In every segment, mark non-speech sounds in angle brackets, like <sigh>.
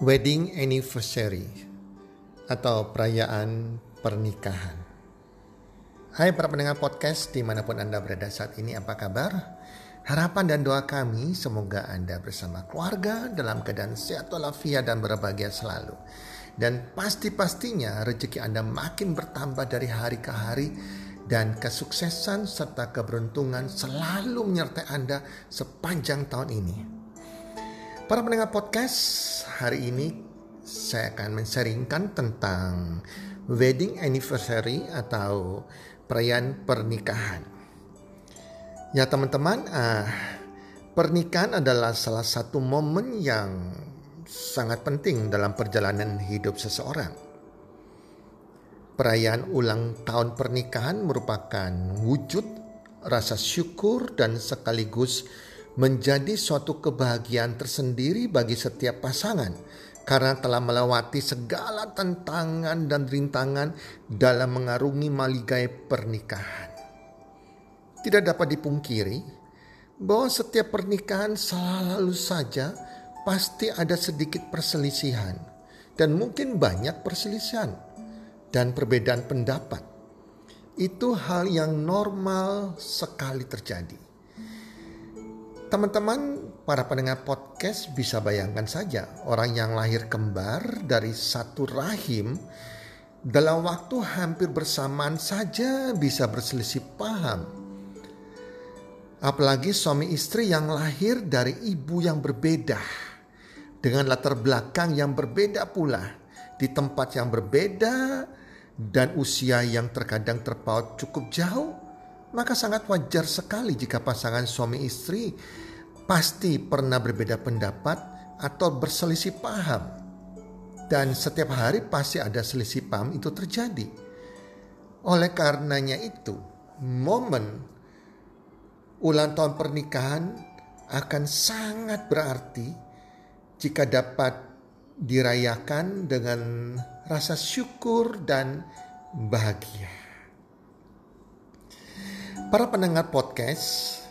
wedding anniversary atau perayaan pernikahan. Hai para pendengar podcast di mana pun Anda berada saat ini apa kabar? Harapan dan doa kami semoga Anda bersama keluarga dalam keadaan sehat walafiat dan berbahagia selalu. Dan pasti-pastinya rezeki Anda makin bertambah dari hari ke hari dan kesuksesan serta keberuntungan selalu menyertai Anda sepanjang tahun ini. Para pendengar podcast, hari ini saya akan menseringkan tentang wedding anniversary atau perayaan pernikahan. Ya teman-teman, uh, pernikahan adalah salah satu momen yang sangat penting dalam perjalanan hidup seseorang. Perayaan ulang tahun pernikahan merupakan wujud rasa syukur dan sekaligus menjadi suatu kebahagiaan tersendiri bagi setiap pasangan karena telah melewati segala tantangan dan rintangan dalam mengarungi maligai pernikahan. Tidak dapat dipungkiri bahwa setiap pernikahan selalu saja pasti ada sedikit perselisihan dan mungkin banyak perselisihan dan perbedaan pendapat. Itu hal yang normal sekali terjadi. Teman-teman, para pendengar podcast bisa bayangkan saja orang yang lahir kembar dari satu rahim dalam waktu hampir bersamaan saja bisa berselisih paham. Apalagi suami istri yang lahir dari ibu yang berbeda dengan latar belakang yang berbeda pula di tempat yang berbeda dan usia yang terkadang terpaut cukup jauh maka sangat wajar sekali jika pasangan suami istri pasti pernah berbeda pendapat atau berselisih paham. Dan setiap hari pasti ada selisih paham itu terjadi. Oleh karenanya itu, momen ulang tahun pernikahan akan sangat berarti jika dapat dirayakan dengan rasa syukur dan bahagia. Para pendengar podcast,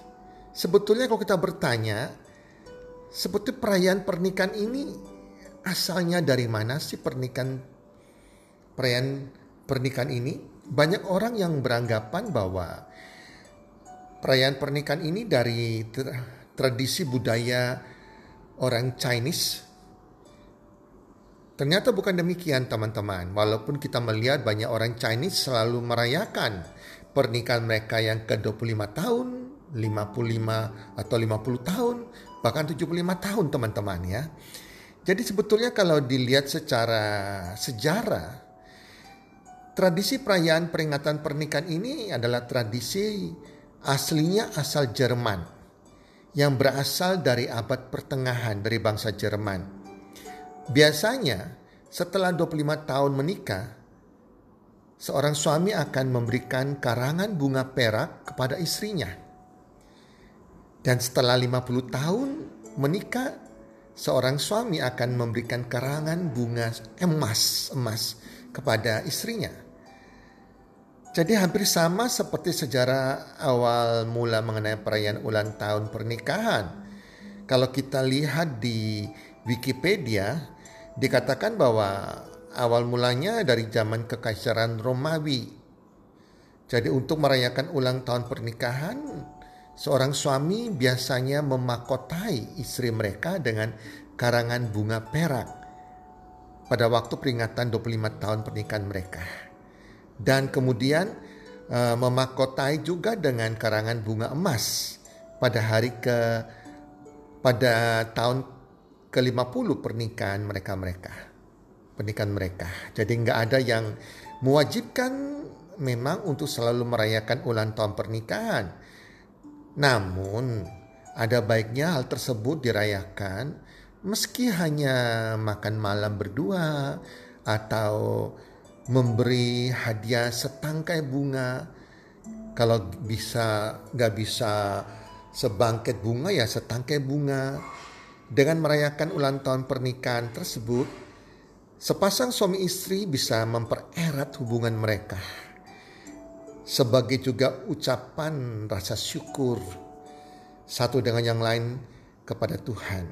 sebetulnya kalau kita bertanya, seperti perayaan pernikahan ini asalnya dari mana sih pernikahan perayaan pernikahan ini? Banyak orang yang beranggapan bahwa perayaan pernikahan ini dari tradisi budaya orang Chinese. Ternyata bukan demikian teman-teman. Walaupun kita melihat banyak orang Chinese selalu merayakan pernikahan mereka yang ke-25 tahun, 55 atau 50 tahun, bahkan 75 tahun teman-teman ya. Jadi sebetulnya kalau dilihat secara sejarah, tradisi perayaan peringatan pernikahan ini adalah tradisi aslinya asal Jerman yang berasal dari abad pertengahan dari bangsa Jerman. Biasanya setelah 25 tahun menikah, seorang suami akan memberikan karangan bunga perak kepada istrinya. Dan setelah 50 tahun menikah, seorang suami akan memberikan karangan bunga emas emas kepada istrinya. Jadi hampir sama seperti sejarah awal mula mengenai perayaan ulang tahun pernikahan. Kalau kita lihat di Wikipedia, dikatakan bahwa awal mulanya dari zaman kekaisaran Romawi. Jadi untuk merayakan ulang tahun pernikahan, seorang suami biasanya memakotai istri mereka dengan karangan bunga perak pada waktu peringatan 25 tahun pernikahan mereka. Dan kemudian uh, memakotai juga dengan karangan bunga emas pada hari ke pada tahun ke-50 pernikahan mereka-mereka pernikahan mereka. Jadi nggak ada yang mewajibkan memang untuk selalu merayakan ulang tahun pernikahan. Namun ada baiknya hal tersebut dirayakan meski hanya makan malam berdua atau memberi hadiah setangkai bunga. Kalau bisa nggak bisa sebangkit bunga ya setangkai bunga. Dengan merayakan ulang tahun pernikahan tersebut, Sepasang suami istri bisa mempererat hubungan mereka sebagai juga ucapan rasa syukur satu dengan yang lain kepada Tuhan.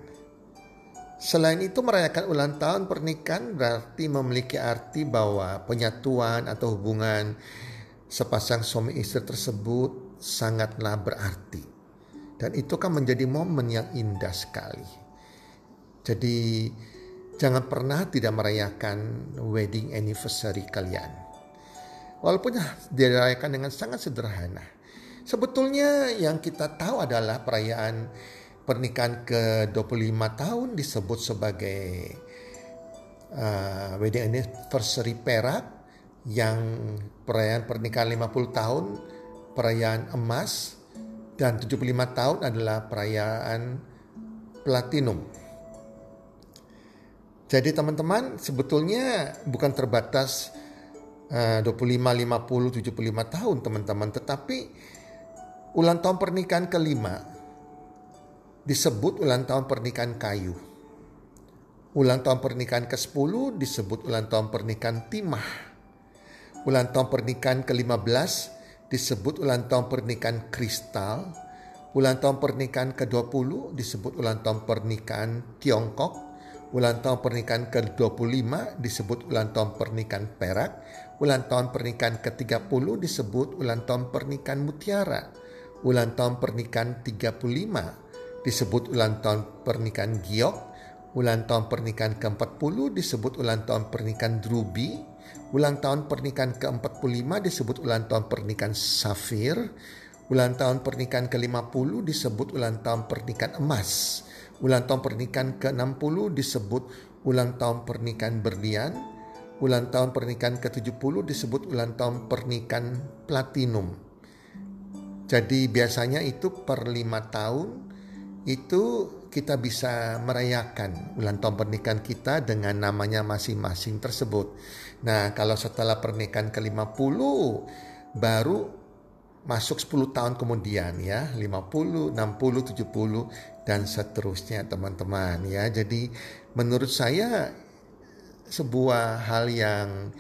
Selain itu merayakan ulang tahun pernikahan berarti memiliki arti bahwa penyatuan atau hubungan sepasang suami istri tersebut sangatlah berarti. Dan itu kan menjadi momen yang indah sekali. Jadi jangan pernah tidak merayakan wedding anniversary kalian. Walaupun dirayakan dengan sangat sederhana. Sebetulnya yang kita tahu adalah perayaan pernikahan ke-25 tahun disebut sebagai uh, wedding anniversary perak yang perayaan pernikahan 50 tahun perayaan emas dan 75 tahun adalah perayaan platinum. Jadi teman-teman sebetulnya bukan terbatas uh, 25, 50, 75 tahun teman-teman tetapi ulang tahun pernikahan kelima disebut ulang tahun pernikahan kayu. Ulang tahun pernikahan ke-10 disebut ulang tahun pernikahan timah. Ulang tahun pernikahan ke-15 disebut ulang tahun pernikahan kristal. Ulang tahun pernikahan ke-20 disebut ulang tahun pernikahan Tiongkok. Ulang tahun pernikahan ke-25 disebut ulang tahun pernikahan perak. Ulang tahun pernikahan ke-30 disebut ulang tahun pernikahan mutiara. Ulang tahun pernikahan 35 disebut ulang tahun pernikahan Giok, ulang tahun pernikahan ke-40 disebut ulang tahun pernikahan Drubi, ulang tahun pernikahan ke-45 disebut ulang tahun pernikahan Safir, ulang tahun pernikahan ke-50 disebut ulang tahun pernikahan emas, ulang tahun pernikahan ke-60 disebut ulang tahun pernikahan berlian, ulang tahun pernikahan ke-70 disebut ulang tahun pernikahan platinum. Jadi biasanya itu per lima tahun itu kita bisa merayakan ulang tahun pernikahan kita dengan namanya masing-masing tersebut. Nah, kalau setelah pernikahan ke-50 baru masuk 10 tahun kemudian ya, 50, 60, 70 dan seterusnya teman-teman ya. Jadi menurut saya sebuah hal yang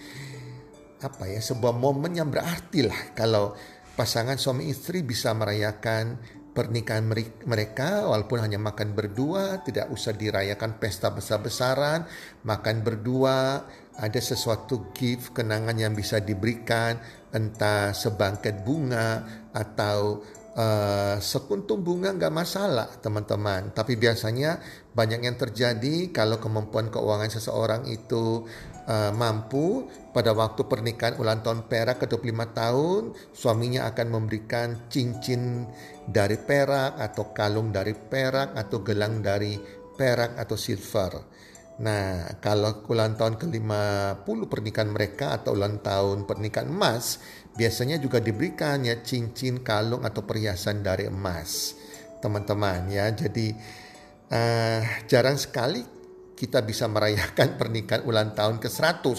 apa ya, sebuah momen yang berarti lah kalau pasangan suami istri bisa merayakan pernikahan mereka walaupun hanya makan berdua tidak usah dirayakan pesta besar-besaran makan berdua ada sesuatu gift kenangan yang bisa diberikan entah sebangkit bunga atau uh, sekuntum bunga nggak masalah teman-teman tapi biasanya banyak yang terjadi kalau kemampuan keuangan seseorang itu uh, mampu pada waktu pernikahan ulang tahun perak ke-25 tahun suaminya akan memberikan cincin dari perak atau kalung dari perak atau gelang dari perak atau silver. Nah, kalau ulang tahun ke-50 pernikahan mereka atau ulang tahun pernikahan emas, biasanya juga diberikan ya cincin, kalung atau perhiasan dari emas. Teman-teman ya, jadi uh, jarang sekali kita bisa merayakan <laughs> pernikahan ulang tahun ke-100.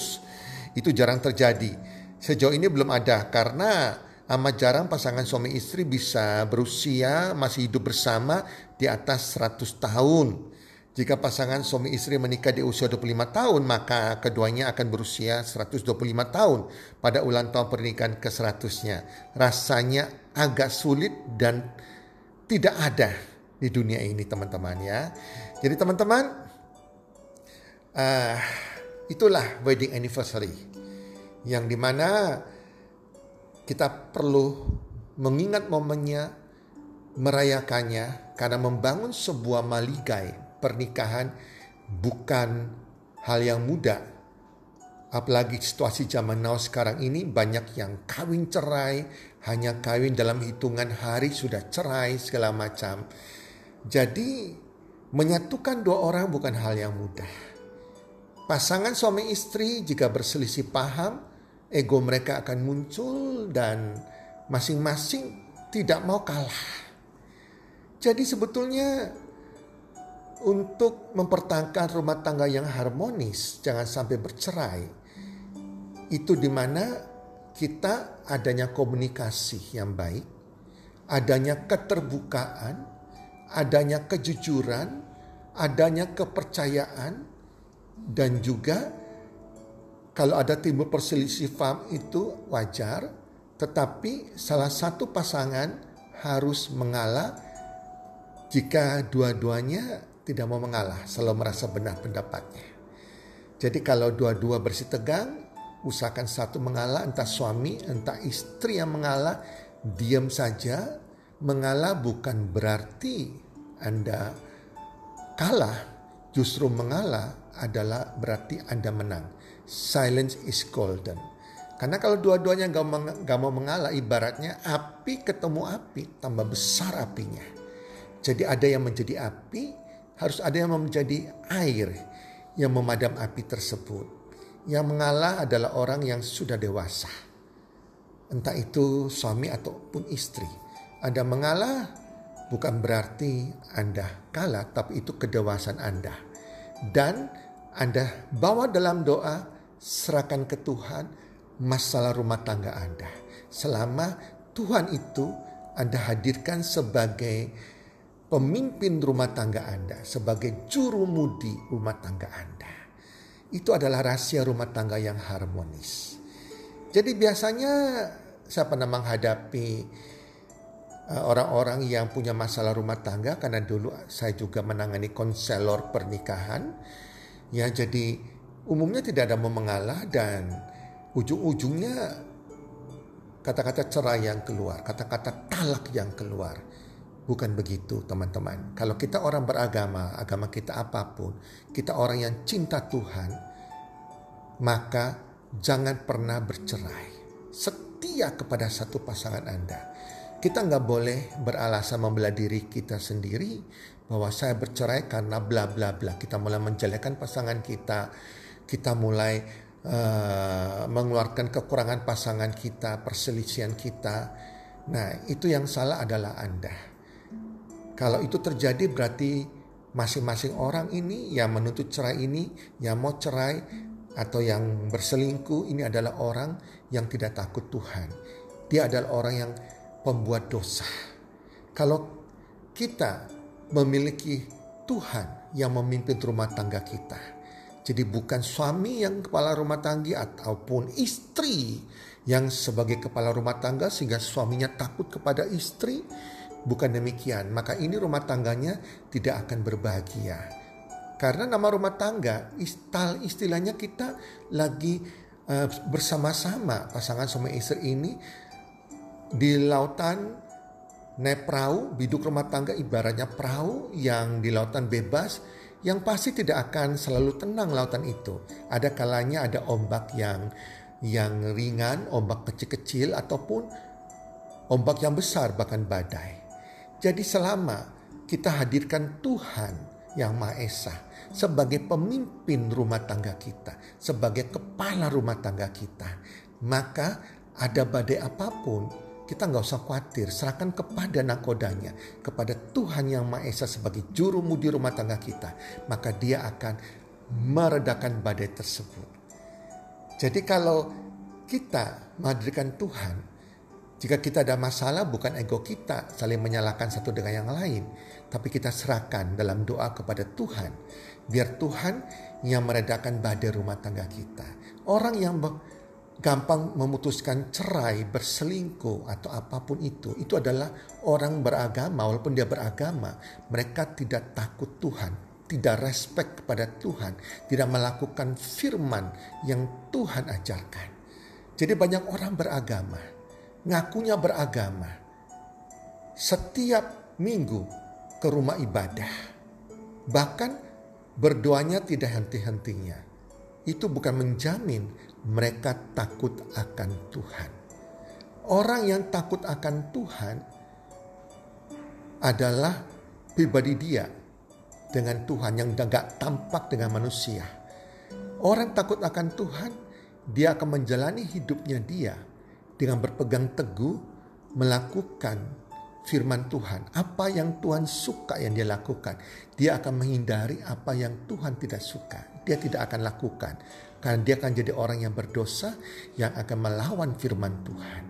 Itu jarang terjadi. Sejauh ini belum ada karena amat jarang pasangan suami istri bisa berusia masih hidup bersama di atas 100 tahun. Jika pasangan suami istri menikah di usia 25 tahun, maka keduanya akan berusia 125 tahun pada ulang tahun pernikahan ke-100-nya. Rasanya agak sulit dan tidak ada di dunia ini teman-teman ya. Jadi teman-teman, uh, itulah wedding anniversary yang di mana kita perlu mengingat momennya, merayakannya karena membangun sebuah maligai pernikahan bukan hal yang mudah. Apalagi situasi zaman now sekarang ini banyak yang kawin cerai, hanya kawin dalam hitungan hari sudah cerai segala macam. Jadi menyatukan dua orang bukan hal yang mudah. Pasangan suami istri jika berselisih paham, ego mereka akan muncul dan masing-masing tidak mau kalah. Jadi sebetulnya untuk mempertahankan rumah tangga yang harmonis, jangan sampai bercerai. Itu di mana kita adanya komunikasi yang baik, adanya keterbukaan, adanya kejujuran, adanya kepercayaan, dan juga kalau ada timbul perselisih paham itu wajar, tetapi salah satu pasangan harus mengalah jika dua-duanya tidak mau mengalah, selalu merasa benar pendapatnya. Jadi kalau dua-dua bersih tegang, usahakan satu mengalah, entah suami, entah istri yang mengalah, diam saja. Mengalah bukan berarti Anda kalah, justru mengalah adalah berarti Anda menang. Silence is golden. Karena kalau dua-duanya gak mau mengalah, ibaratnya api ketemu api, tambah besar apinya. Jadi ada yang menjadi api, harus ada yang menjadi air yang memadam api tersebut. Yang mengalah adalah orang yang sudah dewasa. Entah itu suami ataupun istri. Anda mengalah bukan berarti Anda kalah, tapi itu kedewasaan Anda. Dan Anda bawa dalam doa, serahkan ke Tuhan masalah rumah tangga Anda. Selama Tuhan itu Anda hadirkan sebagai pemimpin rumah tangga Anda, sebagai juru mudi rumah tangga Anda. Itu adalah rahasia rumah tangga yang harmonis. Jadi biasanya saya pernah menghadapi uh, orang-orang yang punya masalah rumah tangga karena dulu saya juga menangani konselor pernikahan. Ya jadi umumnya tidak ada mau mengalah dan ujung-ujungnya kata-kata cerai yang keluar, kata-kata talak yang keluar. Bukan begitu teman-teman. Kalau kita orang beragama, agama kita apa pun, kita orang yang cinta Tuhan, maka jangan pernah bercerai. Setia kepada satu pasangan Anda. Kita nggak boleh beralasan membela diri kita sendiri bahwa saya bercerai karena bla bla bla. Kita mulai menjelekkan pasangan kita, kita mulai uh, mengeluarkan kekurangan pasangan kita, perselisihan kita. Nah, itu yang salah adalah Anda. Kalau itu terjadi berarti masing-masing orang ini yang menuntut cerai ini, yang mau cerai atau yang berselingkuh ini adalah orang yang tidak takut Tuhan. Dia adalah orang yang pembuat dosa. Kalau kita memiliki Tuhan yang memimpin rumah tangga kita. Jadi bukan suami yang kepala rumah tangga ataupun istri yang sebagai kepala rumah tangga sehingga suaminya takut kepada istri Bukan demikian, maka ini rumah tangganya tidak akan berbahagia. Karena nama rumah tangga, istal istilahnya kita lagi uh, bersama-sama pasangan suami istri ini di lautan naik biduk rumah tangga ibaratnya perahu yang di lautan bebas yang pasti tidak akan selalu tenang lautan itu. Ada kalanya ada ombak yang yang ringan, ombak kecil-kecil ataupun ombak yang besar bahkan badai. Jadi selama kita hadirkan Tuhan yang Maha Esa sebagai pemimpin rumah tangga kita, sebagai kepala rumah tangga kita, maka ada badai apa pun kita nggak usah khawatir, serahkan kepada nakodanya, kepada Tuhan yang Maha Esa sebagai juru mudi rumah tangga kita, maka dia akan meredakan badai tersebut. Jadi kalau kita menghadirkan Tuhan, jika kita ada masalah bukan ego kita saling menyalahkan satu dengan yang lain. Tapi kita serahkan dalam doa kepada Tuhan. Biar Tuhan yang meredakan badai rumah tangga kita. Orang yang gampang memutuskan cerai, berselingkuh atau apa pun itu. Itu adalah orang beragama walaupun dia beragama. Mereka tidak takut Tuhan. Tidak respect kepada Tuhan. Tidak melakukan firman yang Tuhan ajarkan. Jadi banyak orang beragama ngakunya beragama. Setiap minggu ke rumah ibadah. Bahkan berdoanya tidak henti-hentinya. Itu bukan menjamin mereka takut akan Tuhan. Orang yang takut akan Tuhan adalah pribadi dia dengan Tuhan yang tidak tampak dengan manusia. Orang takut akan Tuhan, dia akan menjalani hidupnya dia dengan berpegang teguh melakukan firman Tuhan. Apa yang Tuhan suka yang dia lakukan. Dia akan menghindari apa yang Tuhan tidak suka. Dia tidak akan lakukan. Karena dia akan jadi orang yang berdosa yang akan melawan firman Tuhan.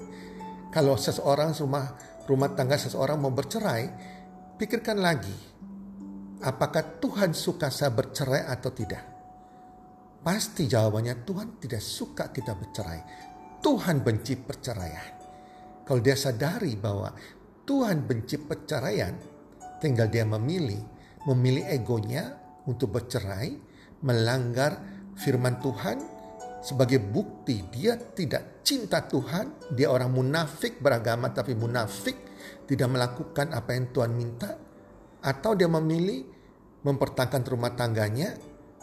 Kalau seseorang rumah rumah tangga seseorang mau bercerai, pikirkan lagi. Apakah Tuhan suka saya bercerai atau tidak? Pasti jawabannya Tuhan tidak suka kita bercerai. Tuhan benci perceraian. Kalau dia sadari bahwa Tuhan benci perceraian, tinggal dia memilih memilih egonya untuk bercerai, melanggar firman Tuhan sebagai bukti dia tidak cinta Tuhan, dia orang munafik beragama tapi munafik, tidak melakukan apa yang Tuhan minta, atau dia memilih mempertahankan rumah tangganya,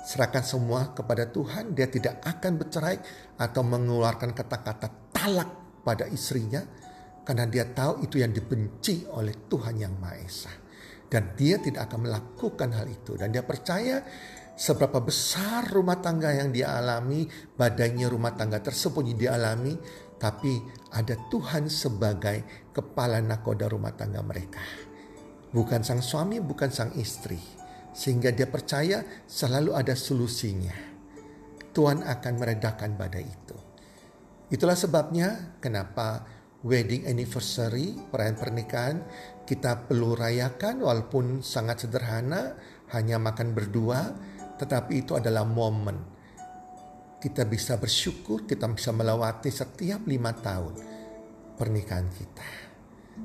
serahkan semua kepada Tuhan, dia tidak akan bercerai atau mengeluarkan kata-kata talak pada istrinya, karena dia tahu itu yang dibenci oleh Tuhan yang Maha Esa. Dan dia tidak akan melakukan hal itu. Dan dia percaya seberapa besar rumah tangga yang dia alami, badainya rumah tangga tersebut yang dialami, tapi ada Tuhan sebagai kepala nakoda rumah tangga mereka. Bukan sang suami, bukan sang istri. Sehingga dia percaya selalu ada solusinya. Tuhan akan meredakan badai itu. Itulah sebabnya kenapa wedding anniversary, perayaan pernikahan, kita perlu rayakan walaupun sangat sederhana, hanya makan berdua, tetapi itu adalah momen. Kita bisa bersyukur, kita bisa melewati setiap lima tahun pernikahan kita.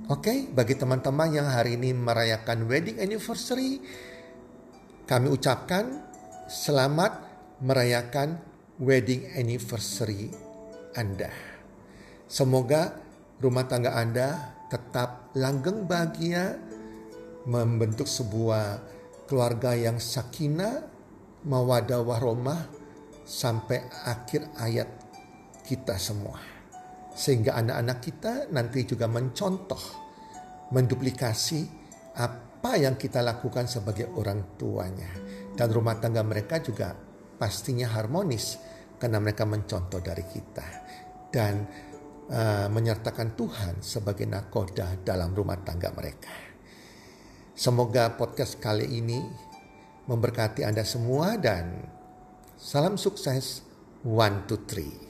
Oke, bagi teman-teman yang hari ini merayakan wedding anniversary, kami ucapkan selamat merayakan wedding anniversary Anda. Semoga rumah tangga Anda tetap langgeng bahagia, membentuk sebuah keluarga yang sakinah, mawadah waromah sampai akhir ayat kita semua. Sehingga anak-anak kita nanti juga mencontoh, menduplikasi apa yang kita lakukan sebagai orang tuanya. Dan rumah tangga mereka juga pastinya harmonis karena mereka mencontoh dari kita. Dan uh, menyertakan Tuhan sebagai nakoda dalam rumah tangga mereka. Semoga podcast kali ini memberkati Anda semua dan salam sukses one two three.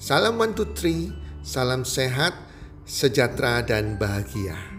Salam one two three, salam sehat, sejahtera dan bahagia.